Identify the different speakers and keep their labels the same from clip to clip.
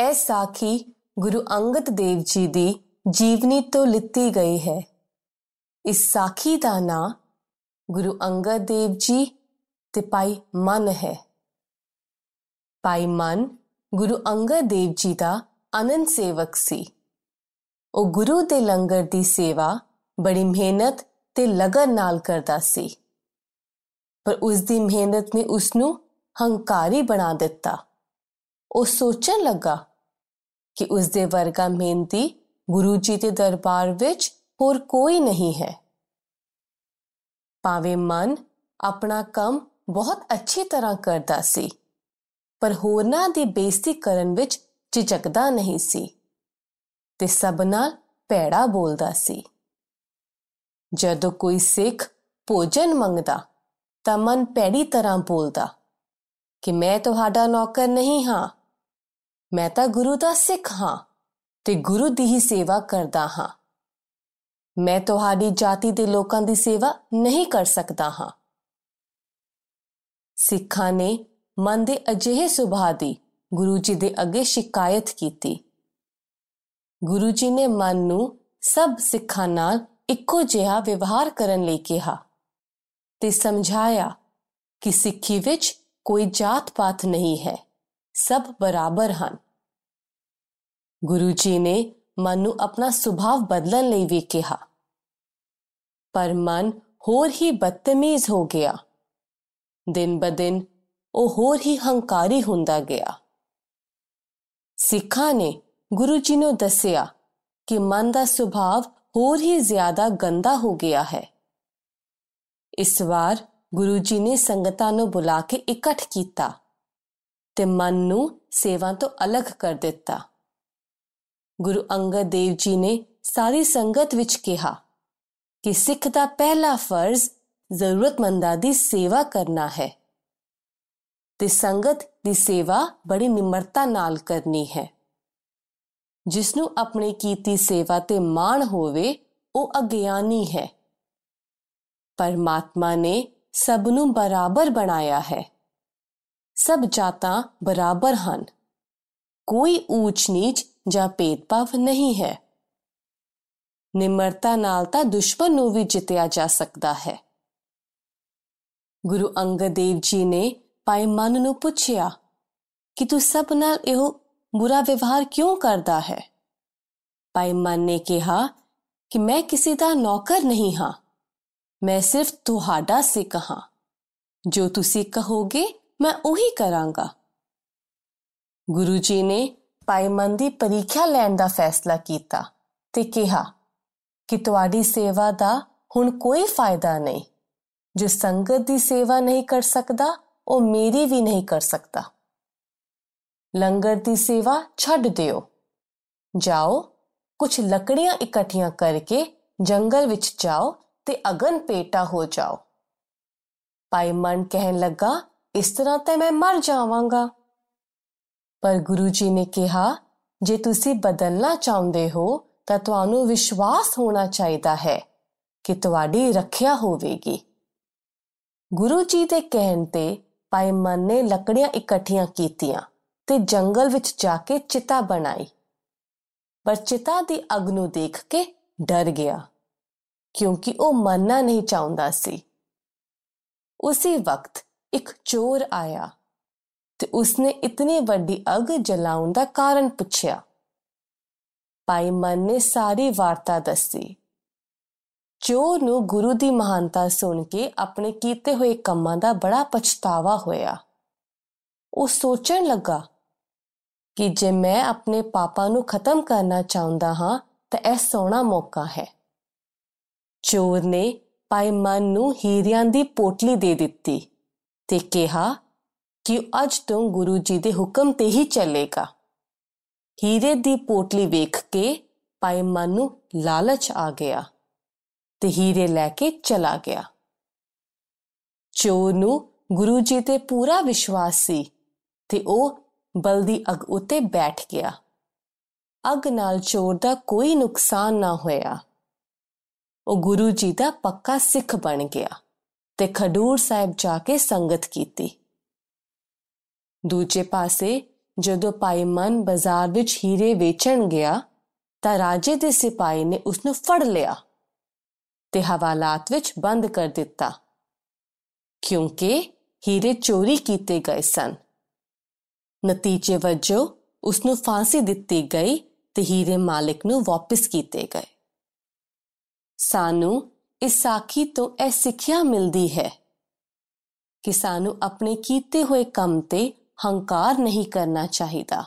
Speaker 1: ਇਹ ਸਾਖੀ ਗੁਰੂ ਅੰਗਦ ਦੇਵ ਜੀ ਦੀ ਜੀਵਨੀ ਤੋਂ ਲਿੱਤੀ ਗਈ ਹੈ। ਇਸ ਸਾਖੀ ਦਾ ਨਾਂ ਗੁਰੂ ਅੰਗਦ ਦੇਵ ਜੀ ਤੇ ਭਾਈ ਮਨ ਹੈ। ਭਾਈ ਮਨ ਗੁਰੂ ਅੰਗਦ ਦੇਵ ਜੀ ਦਾ ਅਨੰਦ ਸੇਵਕ ਸੀ। ਉਹ ਗੁਰੂ ਦੇ ਲੰਗਰ ਦੀ ਸੇਵਾ ਬੜੀ ਮਿਹਨਤ ਤੇ ਲਗਨ ਨਾਲ ਕਰਦਾ ਸੀ। ਪਰ ਉਸ ਦੀ ਮਿਹਨਤ ਨੇ ਉਸ ਨੂੰ ਹੰਕਾਰੀ ਬਣਾ ਦਿੱਤਾ। ਉਹ ਸੋਚਣ ਲੱਗਾ ਕਿ ਉਸ ਦੇ ਵਰਗਾ ਮਿਹਨਤੀ ਗੁਰੂ ਜੀ ਦੇ ਦਰਬਾਰ ਵਿੱਚ ਹੋਰ ਕੋਈ ਨਹੀਂ ਹੈ। ਭਾਵੇਂ ਮਨ ਆਪਣਾ ਕੰਮ ਬਹੁਤ ਅੱਛੀ ਤਰ੍ਹਾਂ ਕਰਦਾ ਸੀ, ਪਰ ਹੋਰਨਾਂ ਦੀ ਬੇਇੱਜ਼ਤੀ ਕਰਨ ਵਿੱਚ ਝਿਜਕਦਾ ਨਹੀਂ ਸੀ ਤੇ ਸਭ ਨਾਲ ਭੈੜਾ ਬੋਲਦਾ ਸੀ। ਜਦੋਂ ਕੋਈ ਸਿੱਖ ਭੋਜਨ ਮੰਗਦਾ ਤਾਂ ਮਨ ਭੈੜੀ ਤਰ੍ਹਾਂ ਬੋਲਦਾ ਕਿ ਮੈਂ ਤੁਹਾਡਾ ਨੌਕਰ ਨਹੀਂ ਹਾਂ। ਮੈਂ ਤਾਂ ਗੁਰੂ ਦਾ ਸਿੱਖ ਹਾਂ ਤੇ ਗੁਰੂ ਦੀ ਹੀ ਸੇਵਾ ਕਰਦਾ ਹਾਂ। ਮੈਂ ਤੁਹਾਡੀ ਜਾਤੀ ਦੇ ਲੋਕਾਂ ਦੀ ਸੇਵਾ ਨਹੀਂ ਕਰ ਸਕਦਾ ਹਾਂ। ਸਿੱਖਾਂ ਨੇ ਮਨ ਦੇ ਅਜਿਹੇ ਸੁਭਾਅ ਦੀ ਗੁਰੂ ਜੀ ਦੇ ਅੱਗੇ ਸ਼ਿਕਾਇਤ ਕੀਤੀ। ਗੁਰੂ ਜੀ ਨੇ ਮਨ ਨੂੰ ਸਭ ਸਿੱਖਾਂ ਨਾਲ ਇੱਕੋ ਜਿਹਾ ਵਿਵਹਾਰ ਕਰਨ ਲਈ ਕਿਹਾ ਤੇ ਸਮਝਾਇਆ ਕਿ ਸਿੱਖੀ ਵਿੱਚ ਕੋਈ ਜਾਤ-ਪਾਤ ਨਹੀਂ ਹੈ। ਸਭ ਬਰਾਬਰ ਹਨ ਗੁਰੂ ਜੀ ਨੇ ਮਨ ਨੂੰ ਆਪਣਾ ਸੁਭਾਅ ਬਦਲਣ ਲਈ ਵੀ ਕਿਹਾ ਪਰ ਮਨ ਹੋਰ ਹੀ ਬਦਤਮੀਜ਼ ਹੋ ਗਿਆ ਦਿਨ ਬਦਿਨ ਉਹ ਹੋਰ ਹੀ ਹੰਕਾਰੀ ਹੁੰਦਾ ਗਿਆ ਸਿੱਖਾਂ ਨੇ ਗੁਰੂ ਜੀ ਨੂੰ ਦੱਸਿਆ ਕਿ ਮਨ ਦਾ ਸੁਭਾਅ ਹੋਰ ਹੀ ਜ਼ਿਆਦਾ ਗੰਦਾ ਹੋ ਗਿਆ ਹੈ ਇਸ ਵਾਰ ਗੁਰੂ ਜੀ ਨੇ ਸੰਗਤਾਂ ਨੂੰ ਬੁਲਾ ਕੇ ਇਕੱਠ ਕੀਤਾ ਤੇ ਮਨ ਨੂੰ ਸੇਵਾ ਤੋਂ ਅਲੱਗ ਕਰ ਦਿੱਤਾ। ਗੁਰੂ ਅੰਗਦ ਦੇਵ ਜੀ ਨੇ ਸਾਰੀ ਸੰਗਤ ਵਿੱਚ ਕਿਹਾ ਕਿ ਸਿੱਖ ਦਾ ਪਹਿਲਾ ਫਰਜ਼ ਜ਼ਰੂਰਤਮੰਦਾਂ ਦੀ ਸੇਵਾ ਕਰਨਾ ਹੈ ਤੇ ਸੰਗਤ ਦੀ ਸੇਵਾ ਬੜੀ ਨਿਮਰਤਾ ਨਾਲ ਕਰਨੀ ਹੈ। ਜਿਸ ਨੂੰ ਆਪਣੀ ਕੀਤੀ ਸੇਵਾ ਤੇ ਮਾਣ ਹੋਵੇ, ਉਹ ਅਗਿਆਨੀ ਹੈ। ਪਰਮਾਤਮਾ ਨੇ ਸਭ ਨੂੰ ਬਰਾਬਰ ਬਣਾਇਆ ਹੈ। ਸਭ ਜਾਤਾਂ ਬਰਾਬਰ ਹਨ ਕੋਈ ਊਚ ਨੀਚ ਜਾਂ ਭੇਦਭਾਵ ਨਹੀਂ ਹੈ ਨਿਮਰਤਾ ਨਾਲ ਤਾਂ ਦੁਸ਼ਮਣ ਨੂੰ ਵੀ ਜਿੱਤਿਆ ਜਾ ਸਕਦਾ ਹੈ ਗੁਰੂ ਅੰਗਦ ਦੇਵ ਜੀ ਨੇ ਭਾਈ ਮਨ ਨੂੰ ਪੁੱਛਿਆ ਕਿ ਤੂੰ ਸਭ ਨਾਲ ਇਹੋ ਬੁਰਾ ਵਿਵਹਾਰ ਕਿਉਂ ਕਰਦਾ ਹੈ ਭਾਈ ਮਨ ਨੇ ਕਿਹਾ ਕਿ ਮੈਂ ਕਿਸੇ ਦਾ ਨੌਕਰ ਨਹੀਂ ਹਾਂ ਮੈਂ ਸਿਰਫ ਤੁਹਾਡਾ ਸਿੱਖ ਹਾਂ ਜੋ ਤੁਸੀਂ ਕਹੋਗੇ ਮੈਂ ਉਹੀ ਕਰਾਂਗਾ। ਗੁਰੂ ਜੀ ਨੇ ਭਾਈ ਮਨ ਦੀ ਪਰੀਖਿਆ ਲੈਣ ਦਾ ਫੈਸਲਾ ਕੀਤਾ ਤੇ ਕਿਹਾ ਕਿ ਤੁਹਾਡੀ ਸੇਵਾ ਦਾ ਹੁਣ ਕੋਈ ਫਾਇਦਾ ਨਹੀਂ। ਜੋ ਸੰਗਤ ਦੀ ਸੇਵਾ ਨਹੀਂ ਕਰ ਸਕਦਾ, ਉਹ ਮੇਰੀ ਵੀ ਨਹੀਂ ਕਰ ਸਕਦਾ। ਲੰਗਰ ਦੀ ਸੇਵਾ ਛੱਡ ਦਿਓ। ਜਾਓ ਕੁਝ ਲੱਕੜੀਆਂ ਇਕੱਠੀਆਂ ਕਰਕੇ ਜੰਗਲ ਵਿੱਚ ਜਾਓ ਤੇ ਅਗਨ ਪੇਟਾ ਹੋ ਜਾਓ। ਭਾਈ ਮਨ ਕਹਿਣ ਲੱਗਾ ਇਸ ਤਰ੍ਹਾਂ ਤਾਂ ਮੈਂ ਮਰ ਜਾਵਾਂਗਾ। ਪਰ ਗੁਰੂ ਜੀ ਨੇ ਕਿਹਾ, ਜੇ ਤੁਸੀਂ ਬਦਲਣਾ ਚਾਹੁੰਦੇ ਹੋ, ਤਾਂ ਤੁਹਾਨੂੰ ਵਿਸ਼ਵਾਸ ਹੋਣਾ ਚਾਹੀਦਾ ਹੈ ਕਿ ਤੁਹਾਡੀ ਰੱਖਿਆ ਹੋਵੇਗੀ। ਗੁਰੂ ਜੀ ਦੇ ਕਹਿਣ ਤੇ ਭਾਈ ਮਨ ਨੇ ਲੱਕੜੀਆਂ ਇਕੱਠੀਆਂ ਕੀਤੀਆਂ ਤੇ ਜੰਗਲ ਵਿੱਚ ਜਾ ਕੇ ਚਿਤਾ ਬਣਾਈ। ਪਰ ਚਿਤਾ ਦੀ ਅਗ ਨੂੰ ਦੇਖ ਕੇ ਡਰ ਗਿਆ, ਕਿਉਂਕਿ ਉਹ ਮੰਨਣਾ ਨਹੀਂ ਚਾਹੁੰਦਾ ਸੀ। ਉਸੇ ਵਕਤ ਇੱਕ ਚੋਰ ਆਇਆ ਤੇ ਉਸਨੇ ਇਤਨੀ ਵੱਡੀ ਅਗ ਜਲਾਉਣ ਦਾ ਕਾਰਨ ਪੁੱਛਿਆ। ਭਾਈ ਮਨ ਨੇ ਸਾਰੀ ਵਾਰਤਾ ਦੱਸੀ। ਚੋਰ ਨੂੰ ਗੁਰੂ ਦੀ ਮਹਾਨਤਾ ਸੁਣ ਕੇ ਆਪਣੇ ਕੀਤੇ ਹੋਏ ਕੰਮਾਂ ਦਾ ਬੜਾ ਪਛਤਾਵਾ ਹੋਇਆ। ਉਹ ਸੋਚਣ ਲੱਗਾ ਕਿ ਜੇ ਮੈਂ ਆਪਣੇ ਪਾਪਾਂ ਨੂੰ ਖਤਮ ਕਰਨਾ ਚਾਹੁੰਦਾ ਹਾਂ, ਤਾਂ ਇਹ ਸੋਹਣਾ ਮੌਕਾ ਹੈ। ਚੋਰ ਨੇ ਭਾਈ ਮਨ ਨੂੰ ਹੀਰਿਆਂ ਦੀ ਪੋਟਲੀ ਦੇ ਦਿੱਤੀ। ਤੇ ਕਿਹਾ, ਕਿ ਅੱਜ ਤੋਂ ਗੁਰੂ ਜੀ ਦੇ ਹੁਕਮ ਤੇ ਹੀ ਚੱਲੇਗਾ। ਹੀਰੇ ਦੀ ਪੋਟਲੀ ਵੇਖ ਕੇ ਭਾਈ ਮਨ ਨੂੰ ਲਾਲਚ ਆ ਗਿਆ ਤੇ ਹੀਰੇ ਲੈ ਕੇ ਚਲਾ ਗਿਆ। ਚੋਰ ਨੂੰ ਗੁਰੂ ਜੀ ਤੇ ਪੂਰਾ ਵਿਸ਼ਵਾਸ ਸੀ ਤੇ ਉਹ ਬਲਦੀ ਅਗ ਉਤੇ ਬੈਠ ਗਿਆ। ਅਗ ਨਾਲ ਚੋਰ ਦਾ ਕੋਈ ਨੁਕਸਾਨ ਨਾ ਹੋਇਆ। ਉਹ ਗੁਰੂ ਜੀ ਦਾ ਪੱਕਾ ਸਿੱਖ ਬਣ ਗਿਆ। ਤੇ ਖਡੂਰ ਸਾਹਿਬ ਜਾ ਕੇ ਸੰਗਤ ਕੀਤੀ। ਦੂਜੇ ਪਾਸੇ ਜਦੋਂ ਭਾਈ ਮਨ ਬਾਜ਼ਾਰ ਵਿੱਚ ਹੀਰੇ ਵੇਚਣ ਗਿਆ, ਤਾਂ ਰਾਜੇ ਦੇ ਸਿਪਾਹੀ ਨੇ ਉਸ ਨੂੰ ਫੜ ਲਿਆ ਤੇ ਹਵਾਲਾਤ ਵਿੱਚ ਬੰਦ ਕਰ ਦਿੱਤਾ। ਕਿਉਂਕਿ ਹੀਰੇ ਚੋਰੀ ਕੀਤੇ ਗਏ ਸਨ। ਨਤੀਜੇ ਵਜੋਂ ਉਸ ਨੂੰ ਫਾਂਸੀ ਦਿੱਤੀ ਗਈ ਤੇ ਹੀਰੇ ਮਾਲਕ ਨੂੰ ਵਾਪਸ ਕੀਤੇ ਗਏ। ਸਾਨੂੰ ਇਸ ਸਾਖੀ ਤੋਂ ਇਹ ਸਿੱਖਿਆ ਮਿਲਦੀ ਹੈ ਕਿ ਸਾਨੂੰ ਆਪਣੇ ਕੀਤੇ ਹੋਏ ਕੰਮ ਤੇ ਹੰਕਾਰ ਨਹੀਂ ਕਰਨਾ ਚਾਹੀਦਾ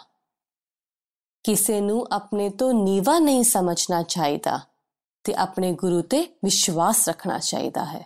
Speaker 1: ਕਿਸੇ ਨੂੰ ਆਪਣੇ ਤੋਂ ਨੀਵਾ ਨਹੀਂ ਸਮਝਣਾ ਚਾਹੀਦਾ ਤੇ ਆਪਣੇ ਗੁਰੂ ਤੇ ਵਿਸ਼ਵਾਸ ਰੱਖਣਾ ਚਾਹੀਦਾ ਹੈ